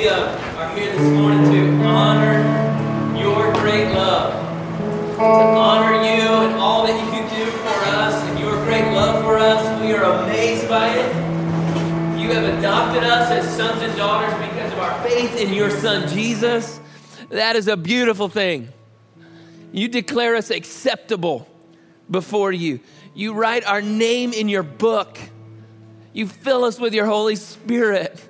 we uh, are here this morning to honor your great love, to honor you and all that you do for us and your great love for us. We are amazed by it. You have adopted us as sons and daughters because of our faith in your Son Jesus. That is a beautiful thing. You declare us acceptable before you. You write our name in your book. You fill us with your Holy Spirit.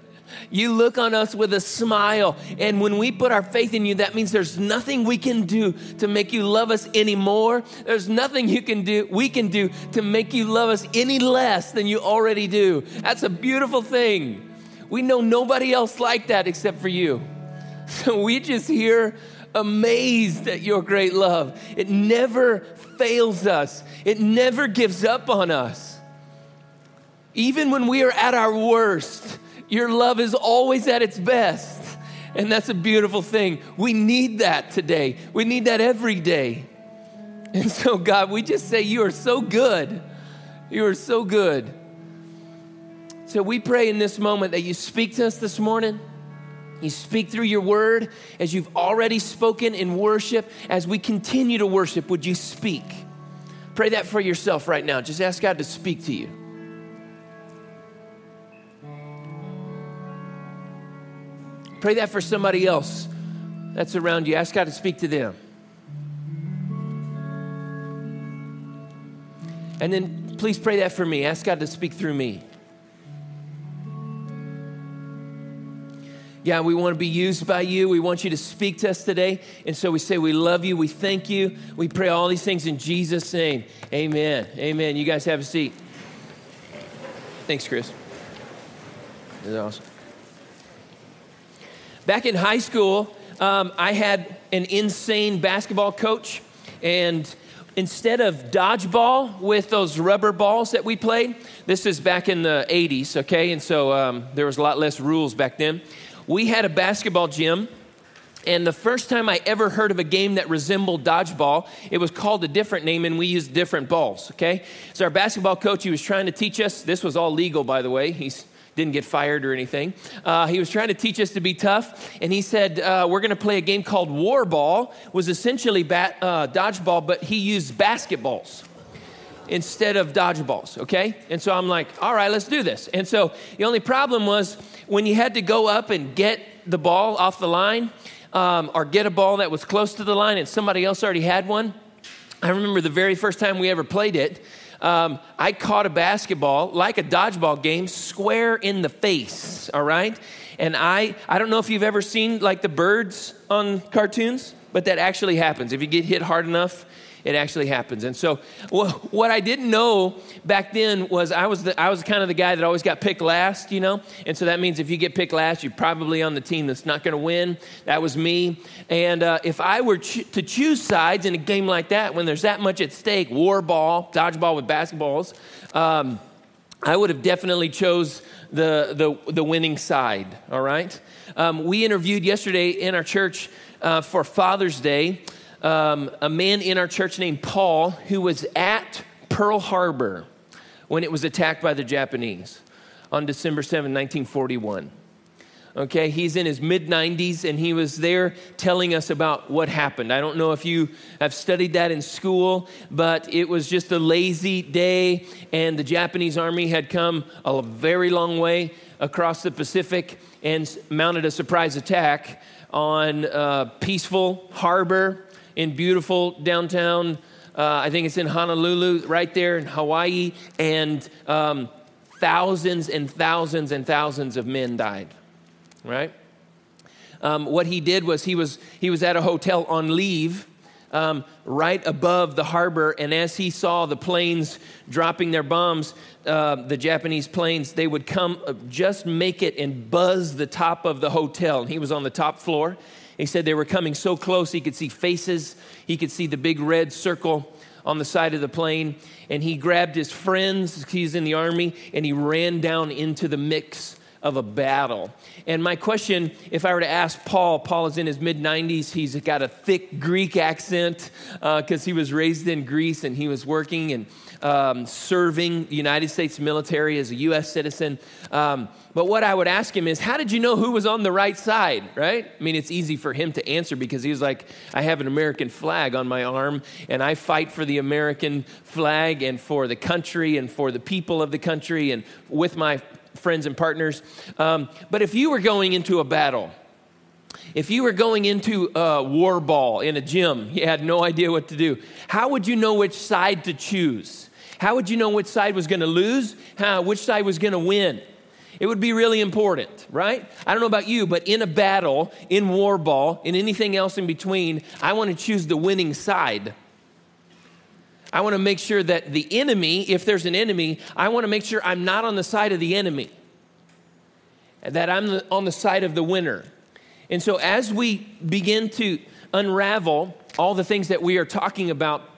You look on us with a smile. And when we put our faith in you, that means there's nothing we can do to make you love us anymore. There's nothing you can do, we can do to make you love us any less than you already do. That's a beautiful thing. We know nobody else like that except for you. So we just here amazed at your great love. It never fails us, it never gives up on us. Even when we are at our worst, your love is always at its best. And that's a beautiful thing. We need that today. We need that every day. And so, God, we just say, You are so good. You are so good. So, we pray in this moment that you speak to us this morning. You speak through your word as you've already spoken in worship. As we continue to worship, would you speak? Pray that for yourself right now. Just ask God to speak to you. Pray that for somebody else that's around you. Ask God to speak to them. And then please pray that for me. Ask God to speak through me. Yeah, we want to be used by you. We want you to speak to us today. And so we say, We love you. We thank you. We pray all these things in Jesus' name. Amen. Amen. You guys have a seat. Thanks, Chris. That's awesome. Back in high school, um, I had an insane basketball coach. And instead of dodgeball with those rubber balls that we played, this is back in the 80s, okay? And so um, there was a lot less rules back then we had a basketball gym. And the first time I ever heard of a game that resembled dodgeball, it was called a different name and we used different balls, okay? So our basketball coach, he was trying to teach us, this was all legal, by the way. He didn't get fired or anything. Uh, he was trying to teach us to be tough. And he said, uh, we're going to play a game called War Ball, was essentially bat, uh, dodgeball, but he used basketballs instead of dodgeballs, okay? And so I'm like, all right, let's do this. And so the only problem was when you had to go up and get the ball off the line um, or get a ball that was close to the line and somebody else already had one. I remember the very first time we ever played it. Um, I caught a basketball like a dodgeball game square in the face, all right? And I, I don't know if you've ever seen like the birds on cartoons, but that actually happens. If you get hit hard enough, it actually happens. And so, what I didn't know back then was I was the, I was kind of the guy that always got picked last, you know. And so that means if you get picked last, you're probably on the team that's not going to win. That was me. And uh, if I were ch- to choose sides in a game like that, when there's that much at stake, war ball, dodgeball with basketballs, um, I would have definitely chose the the, the winning side. All right. Um, we interviewed yesterday in our church uh, for Father's Day um, a man in our church named Paul who was at Pearl Harbor when it was attacked by the Japanese on December 7, 1941. Okay, he's in his mid 90s and he was there telling us about what happened. I don't know if you have studied that in school, but it was just a lazy day, and the Japanese army had come a very long way across the Pacific and mounted a surprise attack on a peaceful harbor in beautiful downtown, uh, I think it's in Honolulu, right there in Hawaii, and um, thousands and thousands and thousands of men died, right? Um, what he did was he was he was at a hotel on leave um, right above the harbor and as he saw the planes dropping their bombs uh, the japanese planes they would come uh, just make it and buzz the top of the hotel and he was on the top floor he said they were coming so close he could see faces, he could see the big red circle on the side of the plane. And he grabbed his friends, he's in the army, and he ran down into the mix of a battle. And my question, if I were to ask Paul, Paul is in his mid 90s. He's got a thick Greek accent because uh, he was raised in Greece and he was working and um, serving the United States military as a U.S. citizen. Um, but what I would ask him is, how did you know who was on the right side, right? I mean, it's easy for him to answer because he's like, I have an American flag on my arm, and I fight for the American flag and for the country and for the people of the country and with my friends and partners. Um, but if you were going into a battle, if you were going into a war ball in a gym, you had no idea what to do, how would you know which side to choose? How would you know which side was going to lose? How, which side was going to win? It would be really important, right? I don't know about you, but in a battle, in war ball, in anything else in between, I want to choose the winning side. I want to make sure that the enemy, if there's an enemy, I want to make sure I'm not on the side of the enemy, that I'm on the side of the winner. And so, as we begin to unravel all the things that we are talking about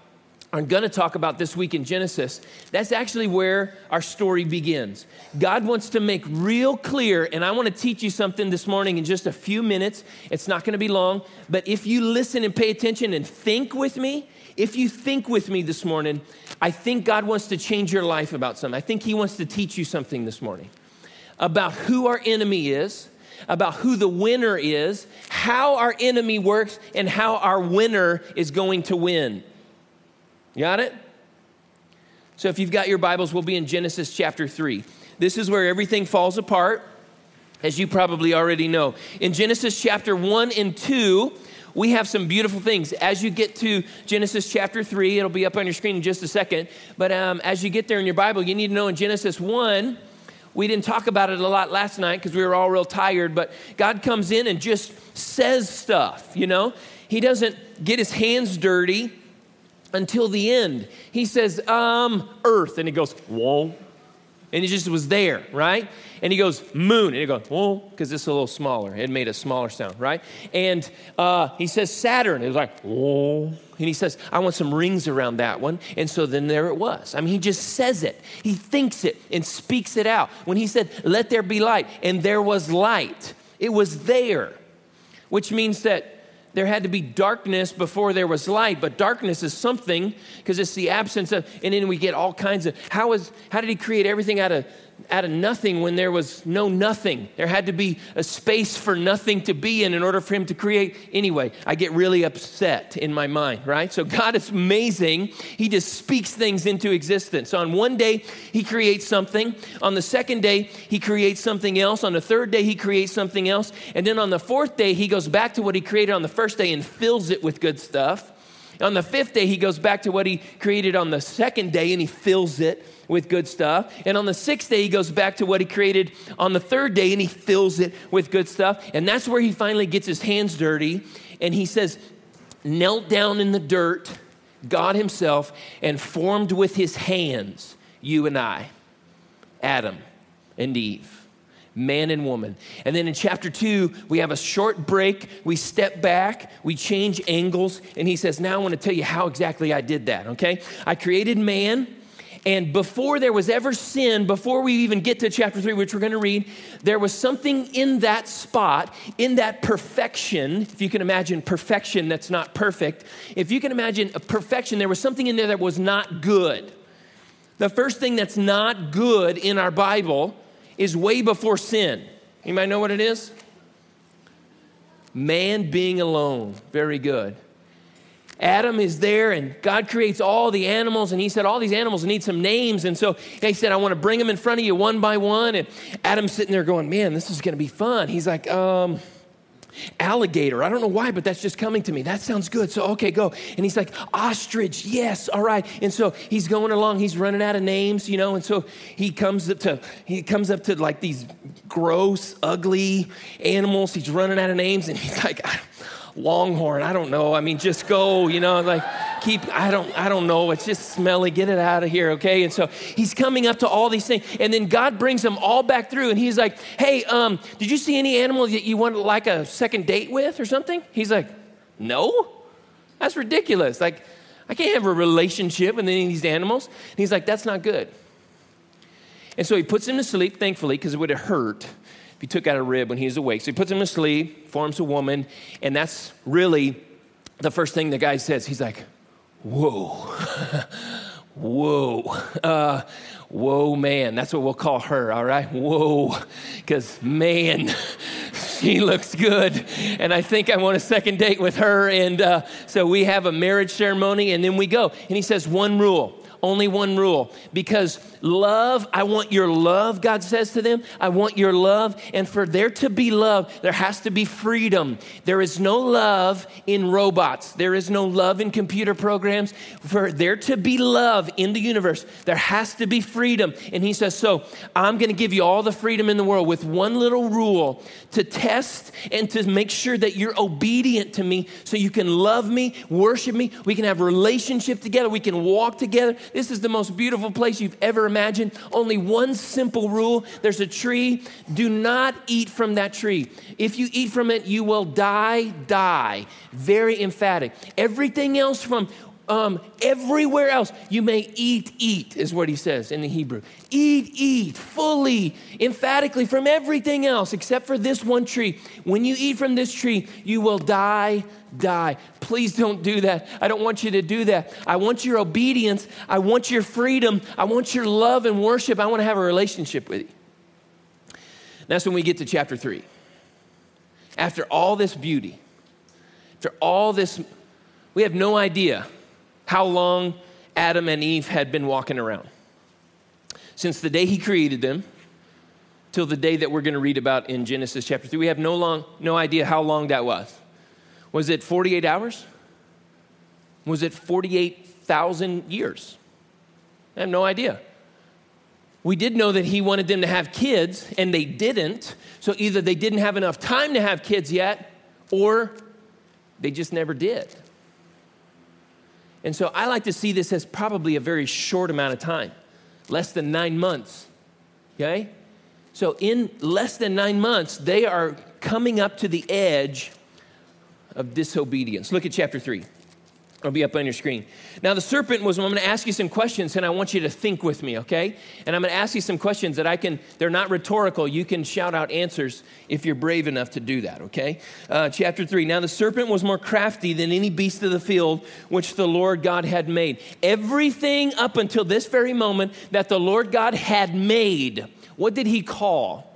I'm going to talk about this week in Genesis, that's actually where our story begins. God wants to make real clear, and I want to teach you something this morning in just a few minutes. It's not going to be long, but if you listen and pay attention and think with me, if you think with me this morning, I think God wants to change your life about something. I think He wants to teach you something this morning about who our enemy is, about who the winner is, how our enemy works, and how our winner is going to win. Got it? So if you've got your Bibles, we'll be in Genesis chapter 3. This is where everything falls apart, as you probably already know. In Genesis chapter 1 and 2, we have some beautiful things. As you get to Genesis chapter 3, it'll be up on your screen in just a second. But um, as you get there in your Bible, you need to know in Genesis 1, we didn't talk about it a lot last night because we were all real tired, but God comes in and just says stuff, you know? He doesn't get his hands dirty until the end. He says, um, earth. And he goes, whoa. And he just was there, right? And he goes, moon. And he goes, whoa, because it's a little smaller. It made a smaller sound, right? And uh, he says, Saturn. It was like, whoa. And he says, I want some rings around that one. And so then there it was. I mean, he just says it. He thinks it and speaks it out. When he said, let there be light, and there was light, it was there, which means that there had to be darkness before there was light but darkness is something because it's the absence of and then we get all kinds of how is how did he create everything out of out of nothing when there was no nothing. There had to be a space for nothing to be in in order for him to create. Anyway, I get really upset in my mind, right? So God is amazing. He just speaks things into existence. On one day, he creates something. On the second day, he creates something else. On the third day, he creates something else. And then on the fourth day, he goes back to what he created on the first day and fills it with good stuff. On the fifth day, he goes back to what he created on the second day and he fills it with good stuff. And on the sixth day, he goes back to what he created on the third day and he fills it with good stuff. And that's where he finally gets his hands dirty. And he says, knelt down in the dirt, God himself, and formed with his hands you and I, Adam and Eve man and woman. And then in chapter two, we have a short break. We step back, we change angles, and he says, Now I want to tell you how exactly I did that, okay? I created man, and before there was ever sin, before we even get to chapter three, which we're going to read, there was something in that spot, in that perfection. If you can imagine perfection that's not perfect, if you can imagine a perfection, there was something in there that was not good. The first thing that's not good in our Bible is way before sin. Might know what it is? Man being alone. Very good. Adam is there and God creates all the animals and he said all these animals need some names and so he said I want to bring them in front of you one by one and Adam's sitting there going man this is going to be fun. He's like um alligator. I don't know why, but that's just coming to me. That sounds good. So, okay, go. And he's like, ostrich. Yes. All right. And so he's going along. He's running out of names, you know. And so he comes up to, he comes up to like these gross, ugly animals. He's running out of names. And he's like, longhorn. I don't know. I mean, just go, you know, like keep, I don't, I don't know. It's just smelly. Get it out of here. Okay. And so he's coming up to all these things. And then God brings them all back through. And he's like, Hey, um, did you see any animal that you want like a second date with or something? He's like, No, that's ridiculous. Like, I can't have a relationship with any of these animals. And he's like, That's not good. And so he puts him to sleep, thankfully, because it would have hurt he took out a rib when he was awake. So he puts him to sleep, forms a woman, and that's really the first thing the guy says. He's like, Whoa, whoa, uh, whoa, man. That's what we'll call her, all right? Whoa, because man, she looks good. And I think I want a second date with her. And uh, so we have a marriage ceremony and then we go. And he says, One rule only one rule because love, I want your love, God says to them. I want your love. And for there to be love, there has to be freedom. There is no love in robots, there is no love in computer programs. For there to be love in the universe, there has to be freedom. And he says, So I'm going to give you all the freedom in the world with one little rule to test and to make sure that you're obedient to me so you can love me, worship me. We can have a relationship together, we can walk together. This is the most beautiful place you've ever imagined. Only one simple rule there's a tree. Do not eat from that tree. If you eat from it, you will die, die. Very emphatic. Everything else from um, everywhere else, you may eat, eat, is what he says in the Hebrew. Eat, eat, fully, emphatically from everything else except for this one tree. When you eat from this tree, you will die, die. Please don't do that. I don't want you to do that. I want your obedience. I want your freedom. I want your love and worship. I want to have a relationship with you. That's when we get to chapter three. After all this beauty, after all this, we have no idea how long Adam and Eve had been walking around. Since the day he created them till the day that we're going to read about in Genesis chapter 3, we have no, long, no idea how long that was. Was it 48 hours? Was it 48,000 years? I have no idea. We did know that he wanted them to have kids, and they didn't. So either they didn't have enough time to have kids yet, or they just never did. And so I like to see this as probably a very short amount of time, less than nine months. Okay? So in less than nine months, they are coming up to the edge of disobedience. Look at chapter 3. It'll be up on your screen. Now, the serpent was, I'm going to ask you some questions and I want you to think with me, okay? And I'm going to ask you some questions that I can, they're not rhetorical. You can shout out answers if you're brave enough to do that, okay? Uh, chapter 3. Now, the serpent was more crafty than any beast of the field which the Lord God had made. Everything up until this very moment that the Lord God had made, what did he call?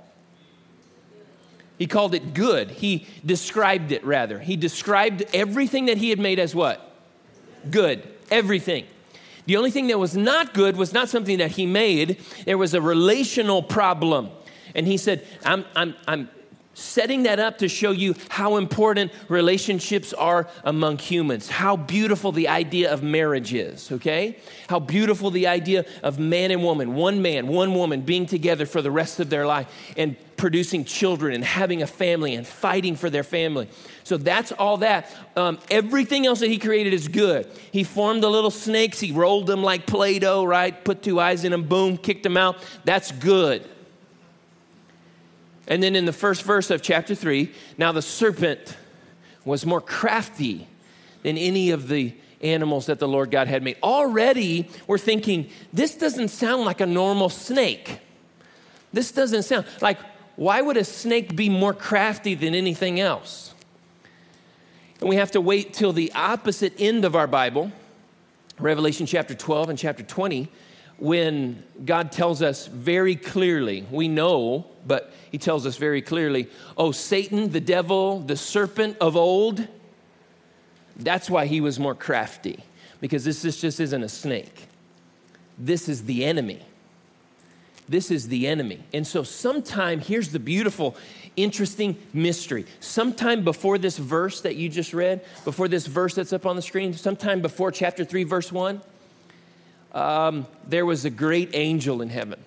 He called it good. He described it rather. He described everything that he had made as what? Good, everything. The only thing that was not good was not something that he made, there was a relational problem. And he said, I'm, I'm, I'm setting that up to show you how important relationships are among humans, how beautiful the idea of marriage is, okay? How beautiful the idea of man and woman, one man, one woman being together for the rest of their life and producing children and having a family and fighting for their family. So that's all that. Um, everything else that he created is good. He formed the little snakes, he rolled them like Play Doh, right? Put two eyes in them, boom, kicked them out. That's good. And then in the first verse of chapter 3, now the serpent was more crafty than any of the animals that the Lord God had made. Already we're thinking, this doesn't sound like a normal snake. This doesn't sound like why would a snake be more crafty than anything else? And we have to wait till the opposite end of our Bible, Revelation chapter 12 and chapter 20, when God tells us very clearly, we know, but He tells us very clearly, oh, Satan, the devil, the serpent of old, that's why he was more crafty, because this, this just isn't a snake. This is the enemy. This is the enemy. And so, sometime, here's the beautiful, interesting mystery. Sometime before this verse that you just read, before this verse that's up on the screen, sometime before chapter 3, verse 1, um, there was a great angel in heaven.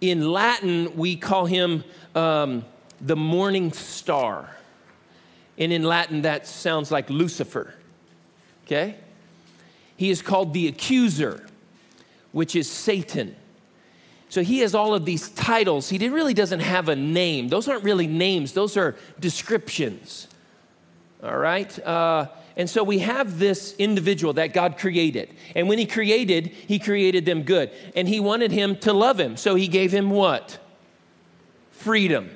In Latin, we call him um, the morning star. And in Latin, that sounds like Lucifer. Okay? He is called the accuser, which is Satan. So he has all of these titles. He really doesn't have a name. Those aren't really names, those are descriptions. All right? Uh, And so we have this individual that God created. And when He created, He created them good. And He wanted him to love him. So He gave him what? Freedom.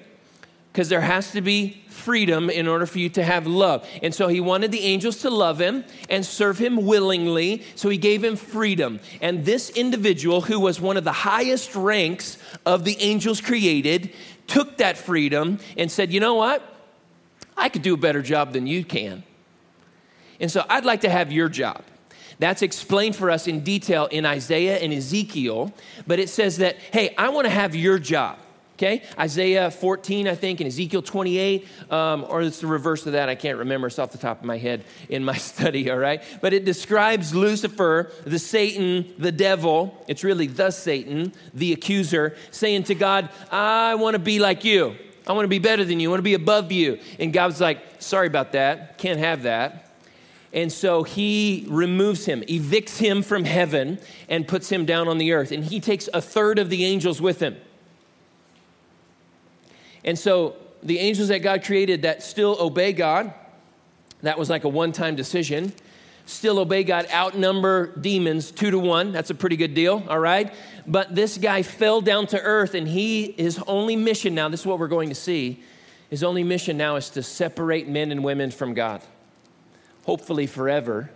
Because there has to be freedom in order for you to have love. And so He wanted the angels to love Him and serve Him willingly. So He gave him freedom. And this individual, who was one of the highest ranks of the angels created, took that freedom and said, You know what? I could do a better job than you can. And so I'd like to have your job. That's explained for us in detail in Isaiah and Ezekiel, but it says that, hey, I want to have your job. Okay, Isaiah 14, I think, and Ezekiel 28, um, or it's the reverse of that. I can't remember. It's off the top of my head in my study, all right? But it describes Lucifer, the Satan, the devil. It's really the Satan, the accuser, saying to God, I want to be like you. I want to be better than you. I want to be above you. And God's like, sorry about that. Can't have that. And so he removes him, evicts him from heaven, and puts him down on the earth. And he takes a third of the angels with him. And so the angels that God created that still obey God, that was like a one time decision. Still obey God, outnumber demons two to one. That's a pretty good deal, all right? But this guy fell down to earth, and he, his only mission now, this is what we're going to see, his only mission now is to separate men and women from God hopefully forever,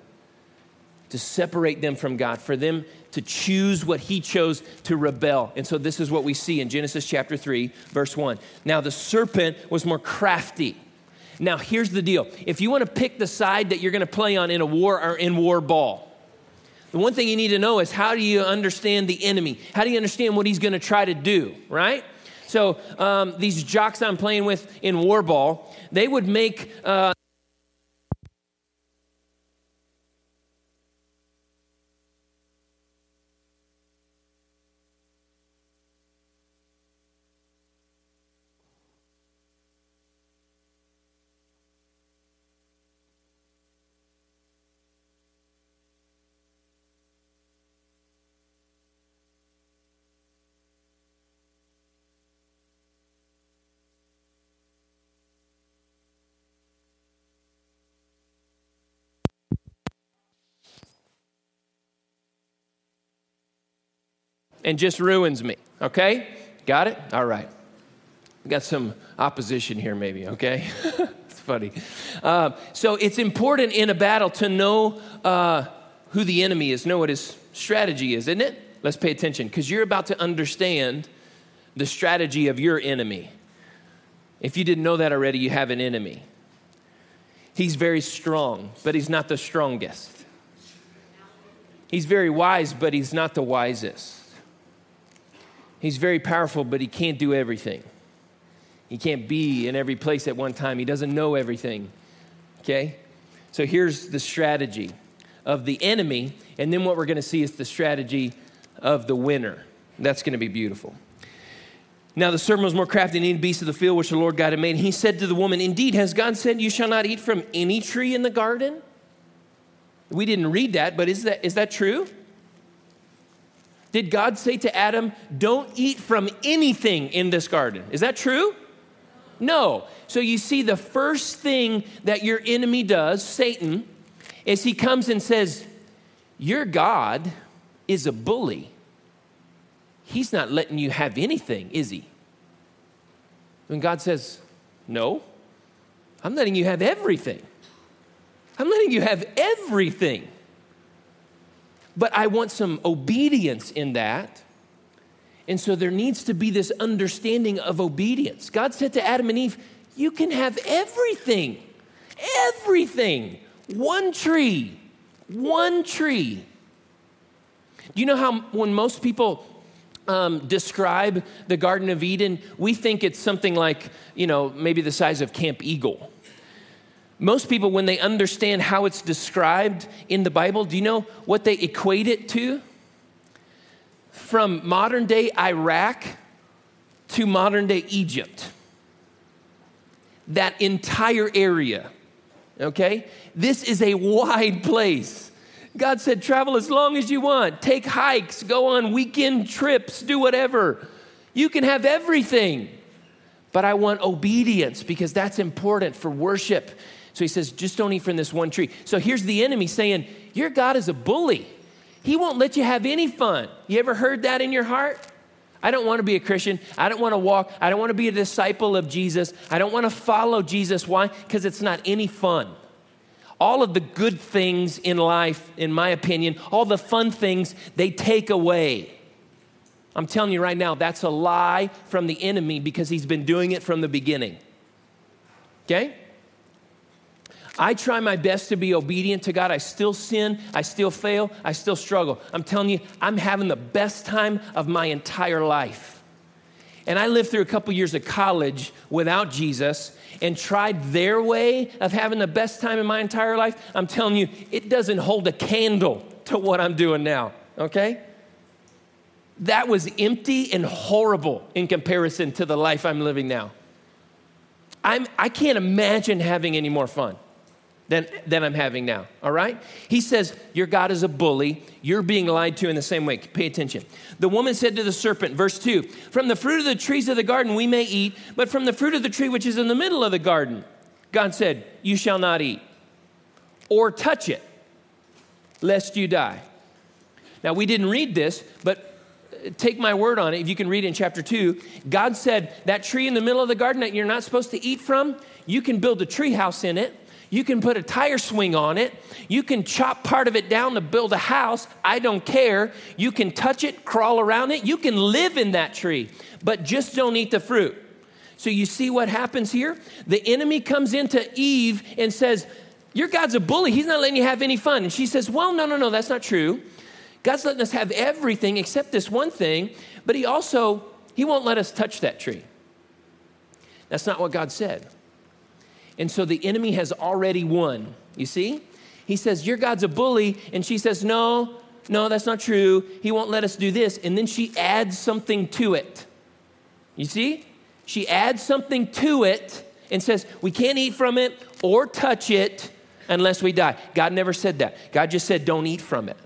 to separate them from God, for them to choose what he chose to rebel. And so this is what we see in Genesis chapter 3, verse 1. Now the serpent was more crafty. Now here's the deal. If you want to pick the side that you're going to play on in a war or in war ball, the one thing you need to know is how do you understand the enemy? How do you understand what he's going to try to do, right? So um, these jocks I'm playing with in war ball, they would make uh, and just ruins me. Okay? Got it? All right. Got some opposition here, maybe, okay? it's funny. Uh, so it's important in a battle to know uh, who the enemy is, know what his strategy is, isn't it? Let's pay attention because you're about to understand the strategy of your enemy. If you didn't know that already, you have an enemy. He's very strong, but he's not the strongest. He's very wise, but he's not the wisest. He's very powerful, but he can't do everything. He can't be in every place at one time. He doesn't know everything. Okay? So here's the strategy of the enemy, and then what we're going to see is the strategy of the winner. That's going to be beautiful. Now the serpent was more crafty than any beast of the field which the Lord God had made. He said to the woman, Indeed, has God said, You shall not eat from any tree in the garden? We didn't read that, but is that, is that true? Did God say to Adam, Don't eat from anything in this garden? Is that true? No. So you see, the first thing that your enemy does, Satan, is he comes and says, Your God is a bully. He's not letting you have anything, is he? When God says, No, I'm letting you have everything. I'm letting you have everything. But I want some obedience in that. And so there needs to be this understanding of obedience. God said to Adam and Eve, You can have everything, everything. One tree, one tree. Do you know how when most people um, describe the Garden of Eden, we think it's something like, you know, maybe the size of Camp Eagle. Most people, when they understand how it's described in the Bible, do you know what they equate it to? From modern day Iraq to modern day Egypt. That entire area, okay? This is a wide place. God said, travel as long as you want, take hikes, go on weekend trips, do whatever. You can have everything. but I want obedience because that's important for worship. So he says, just don't eat from this one tree. So here's the enemy saying, Your God is a bully. He won't let you have any fun. You ever heard that in your heart? I don't want to be a Christian. I don't want to walk. I don't want to be a disciple of Jesus. I don't want to follow Jesus. Why? Because it's not any fun. All of the good things in life, in my opinion, all the fun things, they take away. I'm telling you right now, that's a lie from the enemy because he's been doing it from the beginning. Okay? I try my best to be obedient to God. I still sin. I still fail. I still struggle. I'm telling you, I'm having the best time of my entire life. And I lived through a couple years of college without Jesus and tried their way of having the best time in my entire life. I'm telling you, it doesn't hold a candle to what I'm doing now, okay? That was empty and horrible in comparison to the life I'm living now. I'm, I can't imagine having any more fun than, than I'm having now, all right? He says, Your God is a bully. You're being lied to in the same way. Pay attention. The woman said to the serpent, verse 2 From the fruit of the trees of the garden we may eat, but from the fruit of the tree which is in the middle of the garden, God said, You shall not eat or touch it, lest you die. Now, we didn't read this, but uh, take my word on it. If you can read in chapter 2, God said, That tree in the middle of the garden that you're not supposed to eat from, you can build a tree house in it you can put a tire swing on it. You can chop part of it down to build a house. I don't care. You can touch it, crawl around it. You can live in that tree, but just don't eat the fruit. So you see what happens here? The enemy comes into Eve and says, Your God's a bully. He's not letting you have any fun. And she says, Well, no, no, no, that's not true. God's letting us have everything except this one thing, but He also, He won't let us touch that tree. That's not what God said. And so the enemy has already won. You see? He says, Your God's a bully. And she says, No, no, that's not true. He won't let us do this. And then she adds something to it. You see? She adds something to it and says, We can't eat from it or touch it unless we die. God never said that. God just said, Don't eat from it.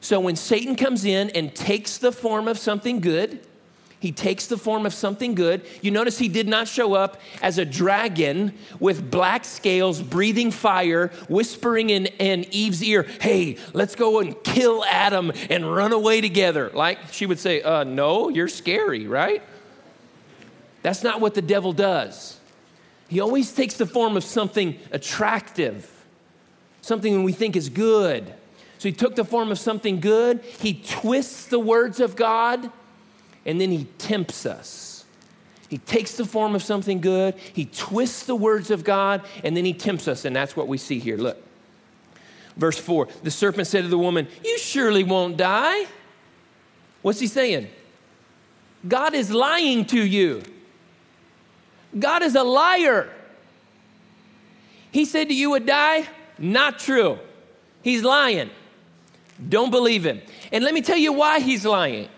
So when Satan comes in and takes the form of something good, he takes the form of something good. You notice he did not show up as a dragon with black scales, breathing fire, whispering in, in Eve's ear, Hey, let's go and kill Adam and run away together. Like she would say, uh, No, you're scary, right? That's not what the devil does. He always takes the form of something attractive, something we think is good. So he took the form of something good. He twists the words of God and then he tempts us. He takes the form of something good, he twists the words of God, and then he tempts us. And that's what we see here. Look. Verse 4 The serpent said to the woman, You surely won't die. What's he saying? God is lying to you. God is a liar. He said to you would die. Not true. He's lying. Don't believe him. And let me tell you why he's lying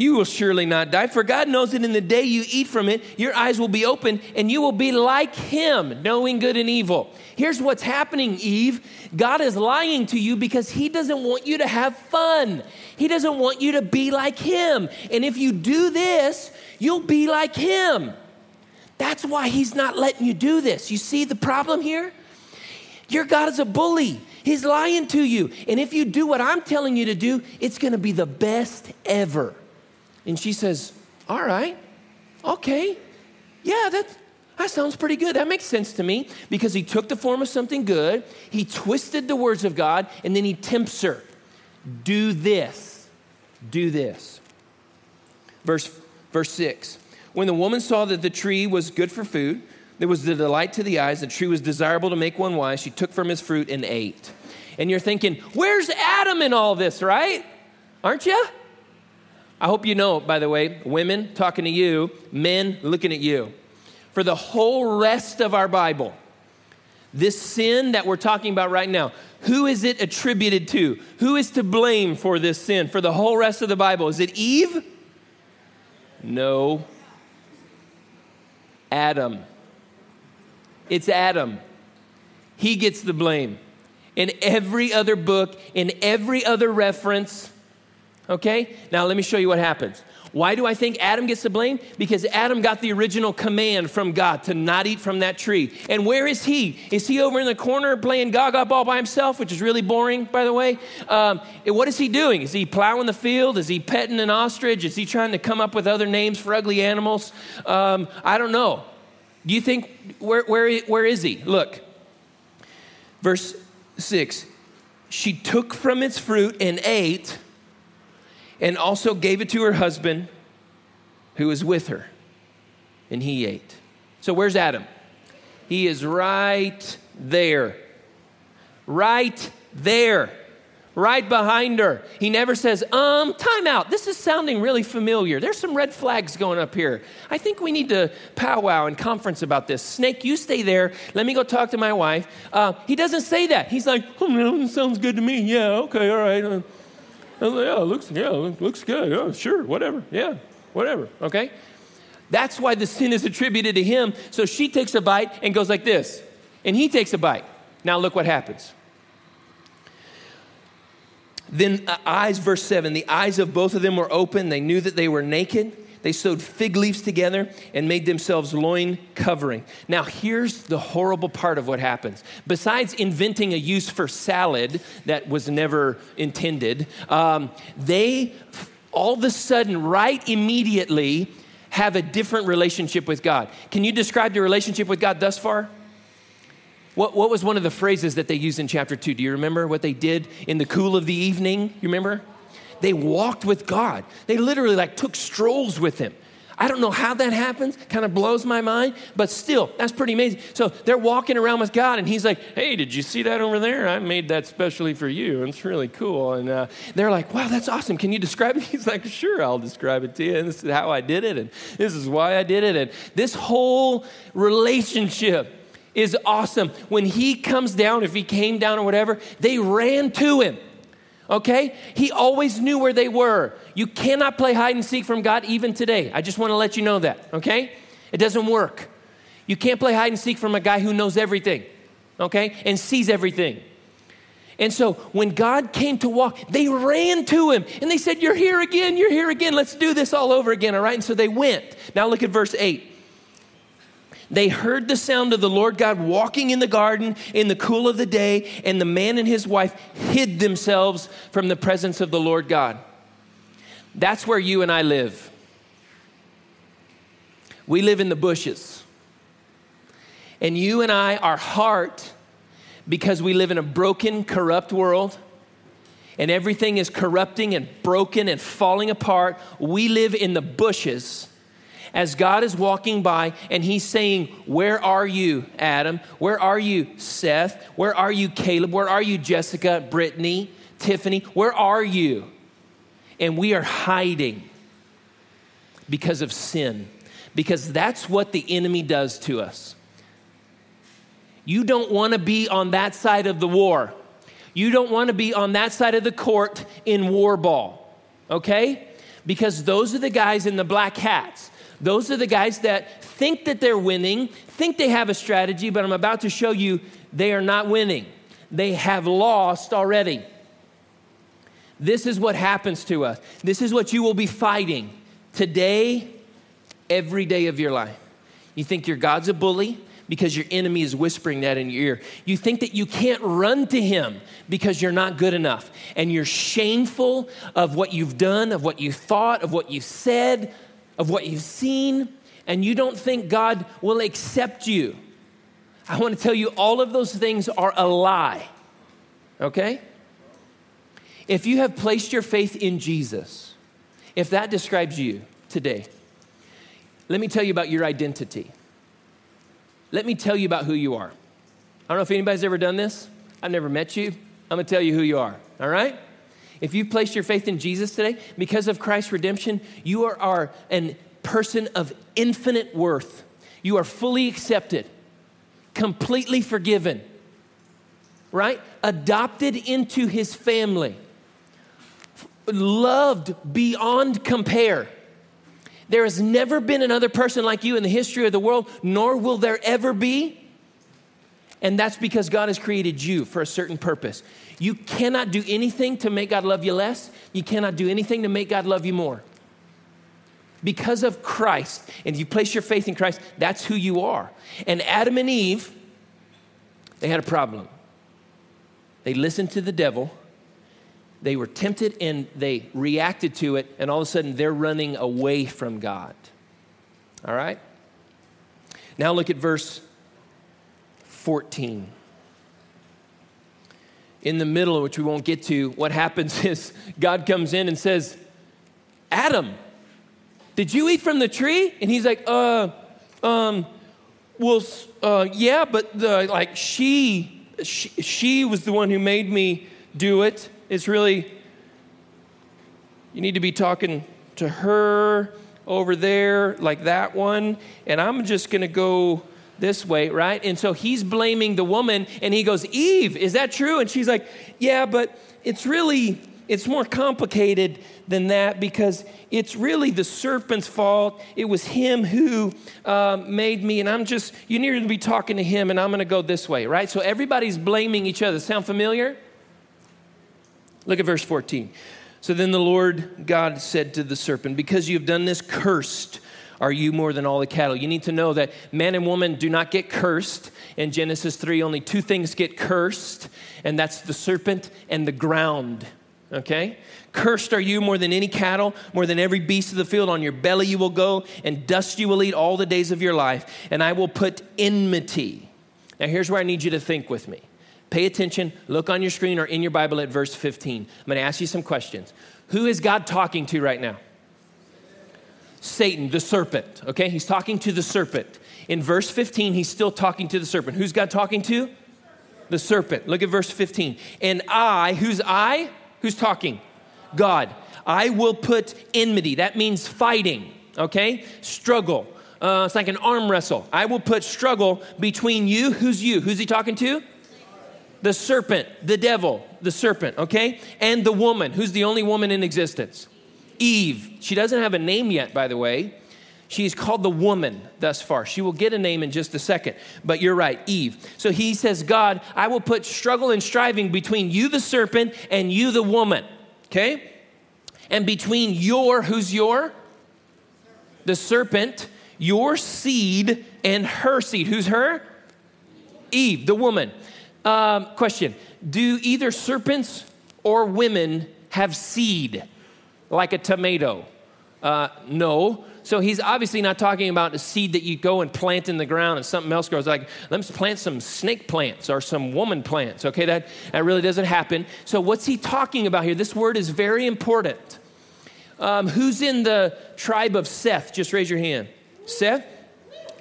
you will surely not die. For God knows that in the day you eat from it, your eyes will be open and you will be like Him, knowing good and evil. Here's what's happening, Eve God is lying to you because He doesn't want you to have fun. He doesn't want you to be like Him. And if you do this, you'll be like Him. That's why He's not letting you do this. You see the problem here? Your God is a bully. He's lying to you. And if you do what I'm telling you to do, it's going to be the best ever. And she says, All right, okay, yeah, that, that sounds pretty good. That makes sense to me because he took the form of something good, he twisted the words of God, and then he tempts her. Do this, do this. Verse, verse 6 When the woman saw that the tree was good for food, there was the delight to the eyes, the tree was desirable to make one wise, she took from his fruit and ate. And you're thinking, Where's Adam in all this, right? Aren't you? I hope you know, by the way, women talking to you, men looking at you. For the whole rest of our Bible, this sin that we're talking about right now, who is it attributed to? Who is to blame for this sin for the whole rest of the Bible? Is it Eve? No. Adam. It's Adam. He gets the blame. In every other book, in every other reference, Okay? Now let me show you what happens. Why do I think Adam gets the blame? Because Adam got the original command from God to not eat from that tree. And where is he? Is he over in the corner playing Gaga ball by himself, which is really boring, by the way? Um, what is he doing? Is he plowing the field? Is he petting an ostrich? Is he trying to come up with other names for ugly animals? Um, I don't know. Do you think, where, where, where is he? Look, verse 6 She took from its fruit and ate and also gave it to her husband who was with her, and he ate. So, where's Adam? He is right there. Right there. Right behind her. He never says, um, time out. This is sounding really familiar. There's some red flags going up here. I think we need to powwow and conference about this. Snake, you stay there. Let me go talk to my wife. Uh, he doesn't say that. He's like, oh, sounds good to me. Yeah, okay, all right. Uh, yeah, looks, yeah, looks good. Oh, sure, whatever. Yeah, whatever. Okay? That's why the sin is attributed to him. So she takes a bite and goes like this. And he takes a bite. Now look what happens. Then, uh, eyes, verse 7 the eyes of both of them were open. They knew that they were naked. They sewed fig leaves together and made themselves loin covering. Now, here's the horrible part of what happens. Besides inventing a use for salad that was never intended, um, they all of a sudden, right immediately, have a different relationship with God. Can you describe your relationship with God thus far? What, what was one of the phrases that they used in chapter two? Do you remember what they did in the cool of the evening? You remember? They walked with God. They literally like took strolls with him. I don't know how that happens, kind of blows my mind, but still, that's pretty amazing. So they're walking around with God, and He's like, Hey, did you see that over there? I made that specially for you. It's really cool. And uh, they're like, Wow, that's awesome. Can you describe it? He's like, Sure, I'll describe it to you. And this is how I did it, and this is why I did it. And this whole relationship is awesome. When He comes down, if He came down or whatever, they ran to Him okay? He always knew where they were. You cannot play hide and seek from God even today. I just want to let you know that, okay? It doesn't work. You can't play hide and seek from a guy who knows everything, okay? And sees everything. And so when God came to walk, they ran to him and they said, You're here again, you're here again, let's do this all over again, all right? And so they went. Now look at verse 8 they heard the sound of the Lord God walking in the garden in the cool of the day, and the man and his wife hid themselves from the presence of the Lord God. That's where you and I live. We live in the bushes. And you and I, our heart, because we live in a broken, corrupt world, and everything is corrupting and broken and falling apart, we live in the bushes as God is walking by and he's saying, Where are you, Adam? Where are you, Seth? Where are you, Caleb? Where are you, Jessica, Brittany, Tiffany? Where are you? And we are hiding because of sin, because that's what the enemy does to us. You don't want to be on that side of the war. You don't want to be on that side of the court in war ball, okay? Because those are the guys in the black hats those are the guys that think that they're winning, think they have a strategy, but I'm about to show you they are not winning. They have lost already. This is what happens to us. This is what you will be fighting today, every day of your life. You think your God's a bully because your enemy is whispering that in your ear. You think that you can't run to him because you're not good enough. And you're shameful of what you've done, of what you thought, of what you said, of what you've seen, and you don't think God will accept you. I want to tell you all of those things are a lie. Okay? If you have placed your faith in Jesus, if that describes you today, let me tell you about your identity. Let me tell you about who you are. I don't know if anybody's ever done this. I've never met you. I'm going to tell you who you are, all right? If you've placed your faith in Jesus today, because of Christ's redemption, you are, are a person of infinite worth. You are fully accepted, completely forgiven, right? Adopted into his family, loved beyond compare. There has never been another person like you in the history of the world, nor will there ever be. And that's because God has created you for a certain purpose. You cannot do anything to make God love you less. You cannot do anything to make God love you more. because of Christ, and you place your faith in Christ, that's who you are. And Adam and Eve, they had a problem. They listened to the devil, they were tempted and they reacted to it, and all of a sudden they're running away from God. All right? Now look at verse 14. In the middle, which we won't get to, what happens is God comes in and says, Adam, did you eat from the tree? And he's like, uh, um, well, uh, yeah, but the, like she, she, she was the one who made me do it. It's really, you need to be talking to her over there, like that one, and I'm just gonna go this way, right? And so he's blaming the woman, and he goes, Eve, is that true? And she's like, Yeah, but it's really, it's more complicated than that because it's really the serpent's fault. It was him who uh, made me, and I'm just, you need to be talking to him, and I'm gonna go this way, right? So everybody's blaming each other. Sound familiar? Look at verse 14. So then the Lord God said to the serpent, Because you have done this, cursed are you more than all the cattle. You need to know that man and woman do not get cursed. In Genesis 3, only two things get cursed, and that's the serpent and the ground. Okay? Cursed are you more than any cattle, more than every beast of the field. On your belly you will go, and dust you will eat all the days of your life, and I will put enmity. Now, here's where I need you to think with me. Pay attention, look on your screen or in your Bible at verse 15. I'm going to ask you some questions. Who is God talking to right now? Satan, the serpent, okay? He's talking to the serpent. In verse 15, he's still talking to the serpent. Who's God talking to? The serpent. Look at verse 15. And I, who's I? Who's talking? God. I will put enmity. That means fighting, okay? Struggle. Uh, it's like an arm wrestle. I will put struggle between you. Who's you? Who's he talking to? the serpent, the devil, the serpent, okay? And the woman, who's the only woman in existence? Eve. She doesn't have a name yet, by the way. She's called the woman thus far. She will get a name in just a second, but you're right, Eve. So he says, God, I will put struggle and striving between you, the serpent, and you, the woman, okay? And between your, who's your? The serpent, your seed, and her seed. Who's her? Eve, the woman. Um, question Do either serpents or women have seed like a tomato? Uh, no. So he's obviously not talking about a seed that you go and plant in the ground and something else grows. Like, let's plant some snake plants or some woman plants. Okay, that, that really doesn't happen. So what's he talking about here? This word is very important. Um, who's in the tribe of Seth? Just raise your hand. Seth?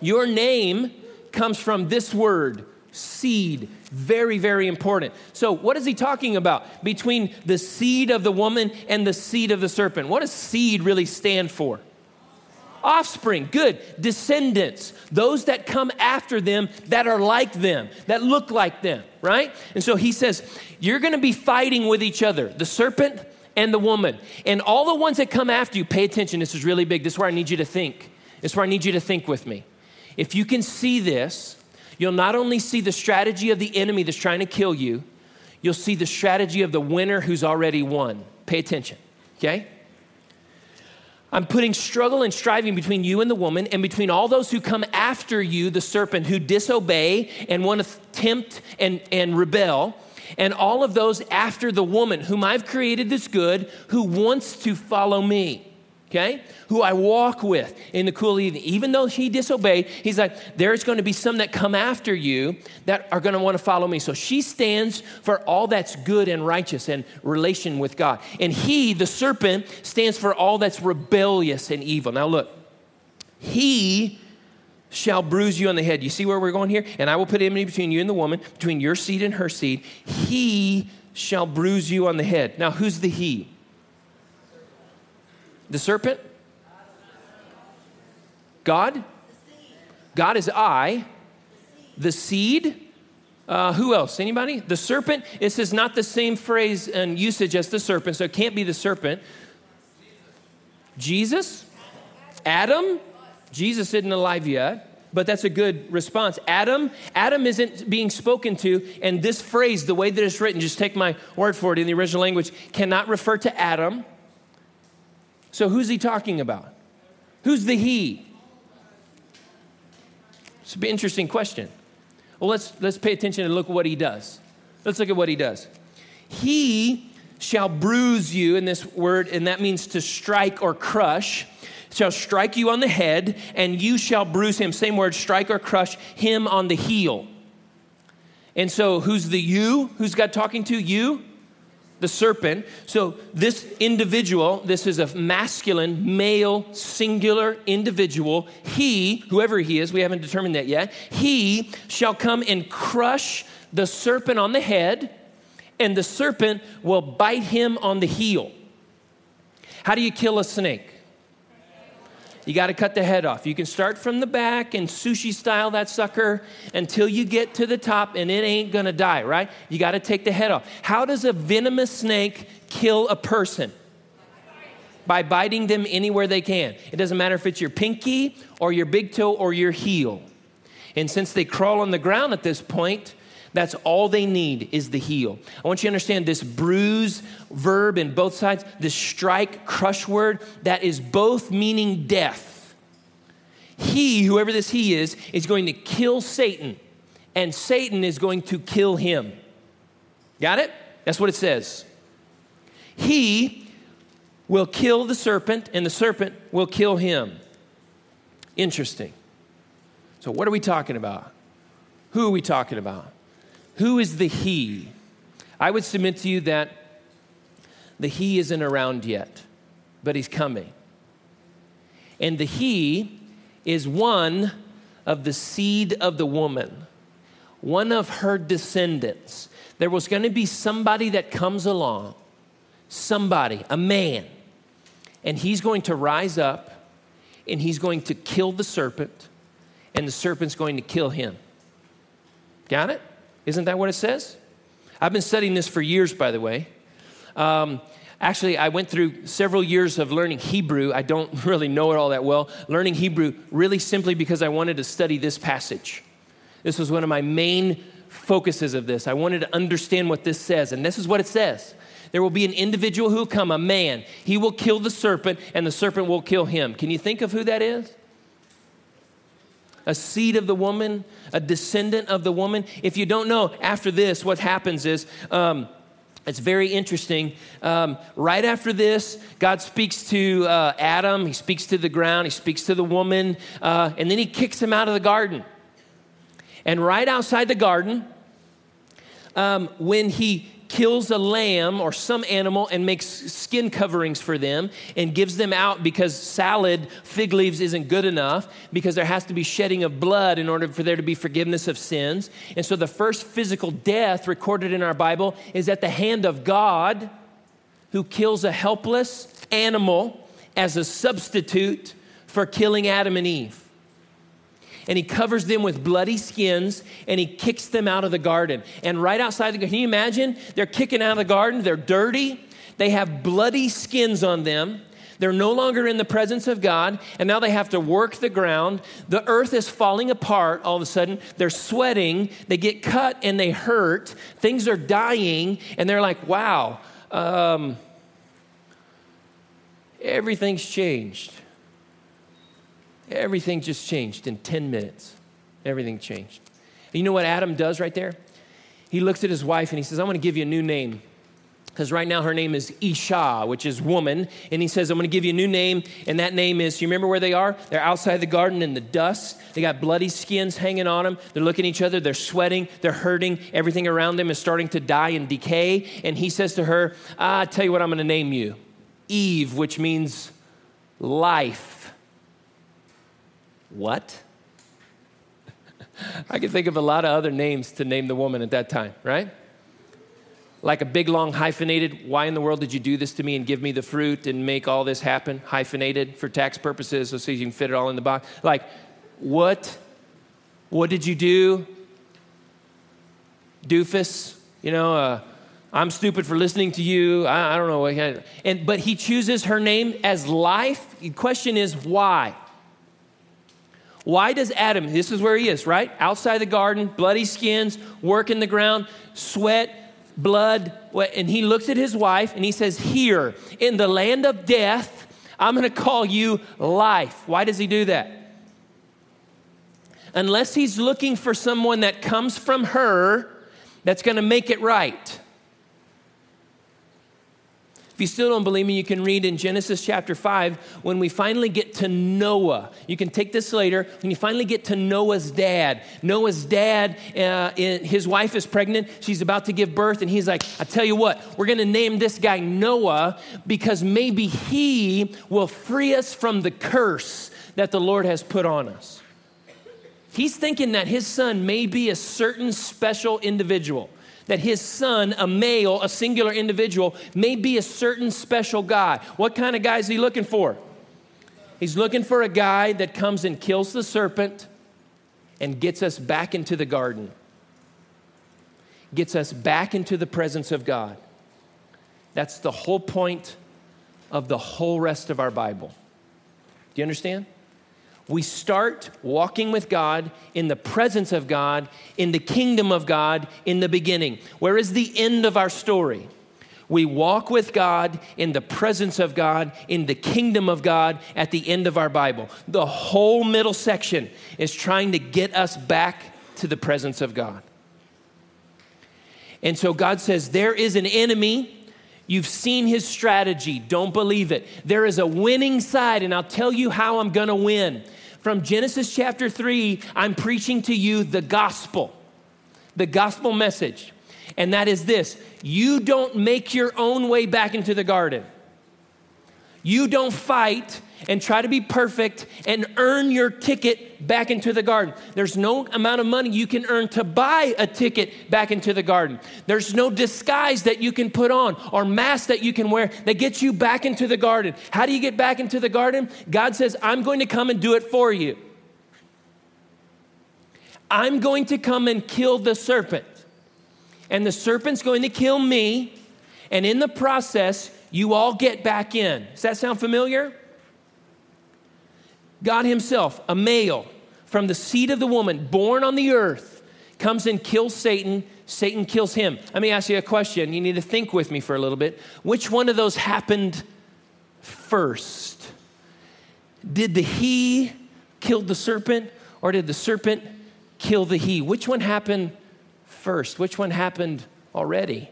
Your name comes from this word, seed. Very, very important. So, what is he talking about? Between the seed of the woman and the seed of the serpent. What does seed really stand for? Offspring, good. Descendants, those that come after them that are like them, that look like them, right? And so he says, You're gonna be fighting with each other, the serpent and the woman. And all the ones that come after you, pay attention, this is really big. This is where I need you to think. This is where I need you to think with me. If you can see this, you'll not only see the strategy of the enemy that's trying to kill you, you'll see the strategy of the winner who's already won. Pay attention, okay? I'm putting struggle and striving between you and the woman, and between all those who come after you, the serpent, who disobey and want to tempt and, and rebel, and all of those after the woman, whom I've created this good, who wants to follow me okay, who I walk with in the cool evening. Even though he disobeyed, he's like, there's going to be some that come after you that are going to want to follow me. So she stands for all that's good and righteous and relation with God. And he, the serpent, stands for all that's rebellious and evil. Now look, he shall bruise you on the head. You see where we're going here? And I will put enmity between you and the woman, between your seed and her seed. He shall bruise you on the head. Now, who's the he? The serpent? God? God is I. The seed? Uh, who else? Anybody? The serpent? This is not the same phrase and usage as the serpent, so it can't be the serpent. Jesus? Adam? Jesus isn't alive yet but that's a good response. Adam, Adam isn't being spoken to, and this phrase, the way that it's written, just take my word for it in the original language, cannot refer to Adam. So who's he talking about? Who's the he? It's an interesting question. Well, let's, let's pay attention and look at what he does. Let's look at what he does. He shall bruise you in this word, and that means to strike or crush, shall strike you on the head, and you shall bruise him. Same word, strike or crush him on the heel. And so, who's the you? Who's God talking to? You? The serpent. So, this individual, this is a masculine, male, singular individual. He, whoever he is, we haven't determined that yet, he shall come and crush the serpent on the head, and the serpent will bite him on the heel. How do you kill a snake? You got to cut the head off. You can start from the back and sushi style that sucker until you get to the top and it ain't going to die, right? You got to take the head off. How does a venomous snake kill a person? By biting them anywhere they can. It doesn't matter if it's your pinky or your big toe or your heel. And since they crawl on the ground at this point, that's all they need is the heel. I want you to understand this bruise verb in both sides, this strike, crush word, that is both meaning death. He, whoever this he is, is going to kill Satan, and Satan is going to kill him. Got it? That's what it says. He will kill the serpent, and the serpent will kill him. Interesting. So, what are we talking about? Who are we talking about? Who is the He? I would submit to you that the He isn't around yet, but He's coming. And the He is one of the seed of the woman, one of her descendants. There was going to be somebody that comes along, somebody, a man, and he's going to rise up and he's going to kill the serpent, and the serpent's going to kill him. Got it? Isn't that what it says? I've been studying this for years, by the way. Um, actually, I went through several years of learning Hebrew. I don't really know it all that well. Learning Hebrew really simply because I wanted to study this passage. This was one of my main focuses of this. I wanted to understand what this says, and this is what it says. There will be an individual who will come, a man. He will kill the serpent, and the serpent will kill him. Can you think of who that is? A seed of the woman, a descendant of the woman. If you don't know, after this, what happens is, um, it's very interesting. Um, right after this, God speaks to uh, Adam, he speaks to the ground, he speaks to the woman, uh, and then he kicks him out of the garden. And right outside the garden, um, when he kills a lamb or some animal and makes skin coverings for them and gives them out because salad, fig leaves isn't good enough because there has to be shedding of blood in order for there to be forgiveness of sins. And so the first physical death recorded in our Bible is at the hand of God who kills a helpless animal as a substitute for killing Adam and Eve and he covers them with bloody skins and he kicks them out of the garden. And right outside the garden, can you imagine? They're kicking out of the garden, they're dirty, they have bloody skins on them. They're no longer in the presence of God, and now they have to work the ground. The earth is falling apart all of a sudden. They're sweating, they get cut and they hurt. Things are dying, and they're like, wow, um, everything's changed. Everything just changed in 10 minutes. Everything changed. And you know what Adam does right there? He looks at his wife and he says, I'm going to give you a new name. Because right now her name is Isha, which is woman. And he says, I'm going to give you a new name. And that name is, you remember where they are? They're outside the garden in the dust. They got bloody skins hanging on them. They're looking at each other. They're sweating. They're hurting. Everything around them is starting to die and decay. And he says to her, I tell you what, I'm going to name you Eve, which means life. What? I can think of a lot of other names to name the woman at that time, right? Like a big, long hyphenated, why in the world did you do this to me and give me the fruit and make all this happen? Hyphenated for tax purposes so you can fit it all in the box. Like, what? What did you do? Doofus, you know, uh, I'm stupid for listening to you. I, I don't know. What and, but he chooses her name as life. The question is, why? Why does Adam, this is where he is, right? Outside the garden, bloody skins, work in the ground, sweat, blood. And he looks at his wife and he says, Here, in the land of death, I'm going to call you life. Why does he do that? Unless he's looking for someone that comes from her that's going to make it right. If you still don't believe me, you can read in Genesis chapter 5 when we finally get to Noah. You can take this later. When you finally get to Noah's dad, Noah's dad, uh, his wife is pregnant. She's about to give birth, and he's like, I tell you what, we're going to name this guy Noah because maybe he will free us from the curse that the Lord has put on us. He's thinking that his son may be a certain special individual that his son, a male, a singular individual, may be a certain special guy. What kind of guy is he looking for? He's looking for a guy that comes and kills the serpent and gets us back into the garden, gets us back into the presence of God. That's the whole point of the whole rest of our Bible. Do you understand? We start walking with God in the presence of God, in the kingdom of God, in the beginning. Where is the end of our story? We walk with God in the presence of God, in the kingdom of God at the end of our Bible. The whole middle section is trying to get us back to the presence of God. And so God says, There is an enemy. You've seen his strategy. Don't believe it. There is a winning side, and I'll tell you how I'm going to win. From Genesis chapter 3, I'm preaching to you the gospel, the gospel message. And that is this you don't make your own way back into the garden. You don't fight and try to be perfect and earn your ticket back into the garden. There's no amount of money you can earn to buy a ticket back into the garden. There's no disguise that you can put on or mask that you can wear that gets you back into the garden. How do you get back into the garden? God says, I'm going to come and do it for you. I'm going to come and kill the serpent. And the serpent's going to kill me. And in the process, you all get back in. Does that sound familiar? God Himself, a male from the seed of the woman, born on the earth, comes and kills Satan. Satan kills him. Let me ask you a question. You need to think with me for a little bit. Which one of those happened first? Did the he kill the serpent, or did the serpent kill the he? Which one happened first? Which one happened already?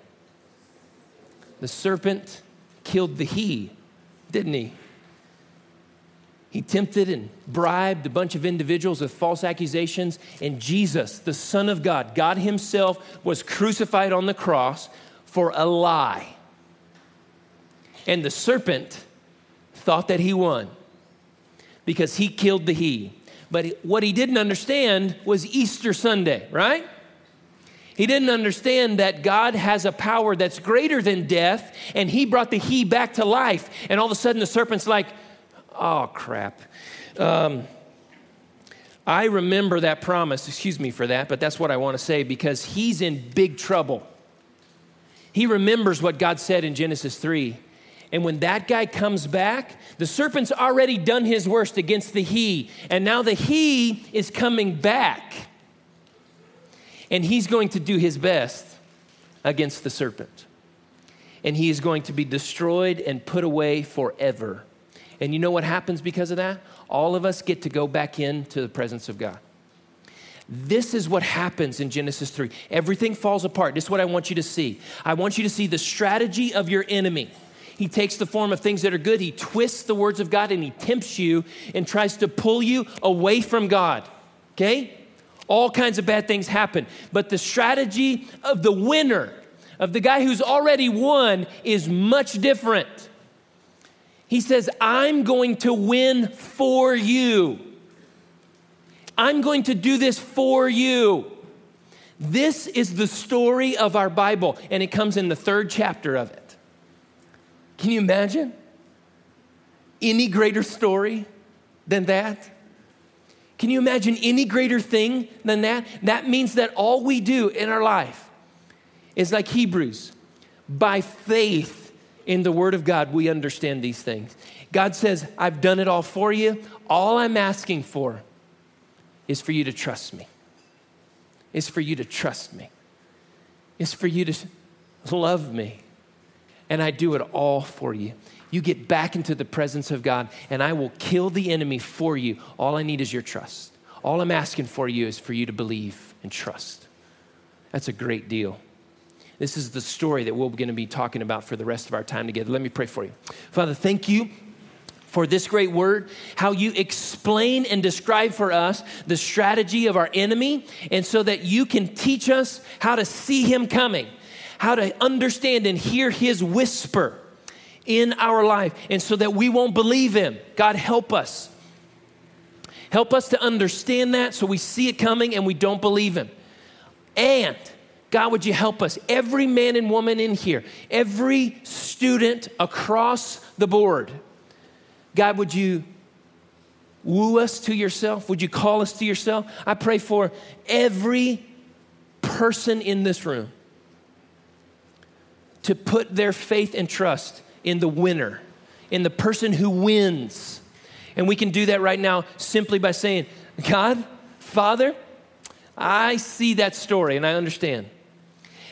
The serpent killed the he, didn't he? He tempted and bribed a bunch of individuals with false accusations. And Jesus, the Son of God, God Himself, was crucified on the cross for a lie. And the serpent thought that he won because he killed the he. But what he didn't understand was Easter Sunday, right? He didn't understand that God has a power that's greater than death, and he brought the he back to life. And all of a sudden, the serpent's like, oh, crap. Um, I remember that promise, excuse me for that, but that's what I want to say because he's in big trouble. He remembers what God said in Genesis 3. And when that guy comes back, the serpent's already done his worst against the he, and now the he is coming back and he's going to do his best against the serpent. And he is going to be destroyed and put away forever. And you know what happens because of that? All of us get to go back into the presence of God. This is what happens in Genesis 3. Everything falls apart. This is what I want you to see. I want you to see the strategy of your enemy. He takes the form of things that are good, he twists the words of God, and he tempts you and tries to pull you away from God. Okay? All kinds of bad things happen. But the strategy of the winner, of the guy who's already won, is much different. He says, I'm going to win for you. I'm going to do this for you. This is the story of our Bible, and it comes in the third chapter of it. Can you imagine? Any greater story than that? Can you imagine any greater thing than that? That means that all we do in our life is like Hebrews. By faith in the Word of God, we understand these things. God says, I've done it all for you. All I'm asking for is for you to trust me. Is for you to trust me. Is for you to love me. And I do it all for you. You get back into the presence of God, and I will kill the enemy for you. All I need is your trust. All I'm asking for you is for you to believe and trust. That's a great deal. This is the story that we're going to be talking about for the rest of our time together. Let me pray for you. Father, thank you for this great word, how you explain and describe for us the strategy of our enemy, and so that you can teach us how to see him coming, how to understand and hear his whisper in our life, and so that we won't believe him. God, help us. Help us to understand that so we see it coming and we don't believe him. And God, would you help us? Every man and woman in here, every student across the board, God, would you woo us to yourself? Would you call us to yourself? I pray for every person in this room to put their faith and trust in the winner, in the person who wins. And we can do that right now simply by saying, God, Father, I see that story and I understand.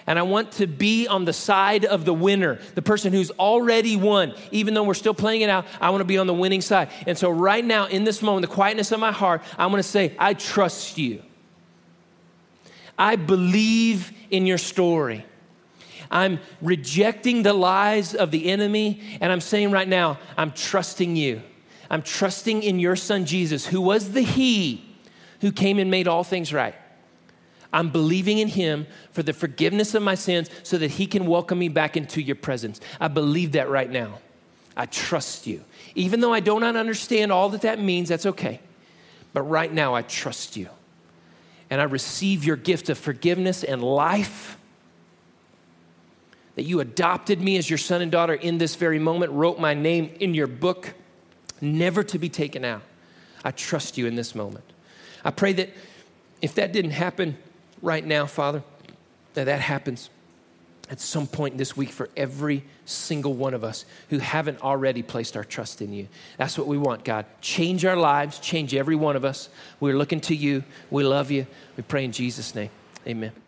And I want to be on the side of the winner, the person who's already won. Even though we're still playing it out, I want to be on the winning side. And so, right now, in this moment, the quietness of my heart, I want to say, I trust you. I believe in your story. I'm rejecting the lies of the enemy, and I'm saying right now, I'm trusting you. I'm trusting in your son Jesus, who was the He who came and made all things right. I'm believing in him for the forgiveness of my sins so that he can welcome me back into your presence. I believe that right now. I trust you. Even though I do not understand all that that means, that's okay. But right now, I trust you. And I receive your gift of forgiveness and life. That you adopted me as your son and daughter in this very moment, wrote my name in your book, never to be taken out. I trust you in this moment. I pray that if that didn't happen, right now, Father, that that happens at some point this week for every single one of us who haven't already placed our trust in you. That's what we want, God. Change our lives, change every one of us. We're looking to you. We love you. We pray in Jesus' name. Amen.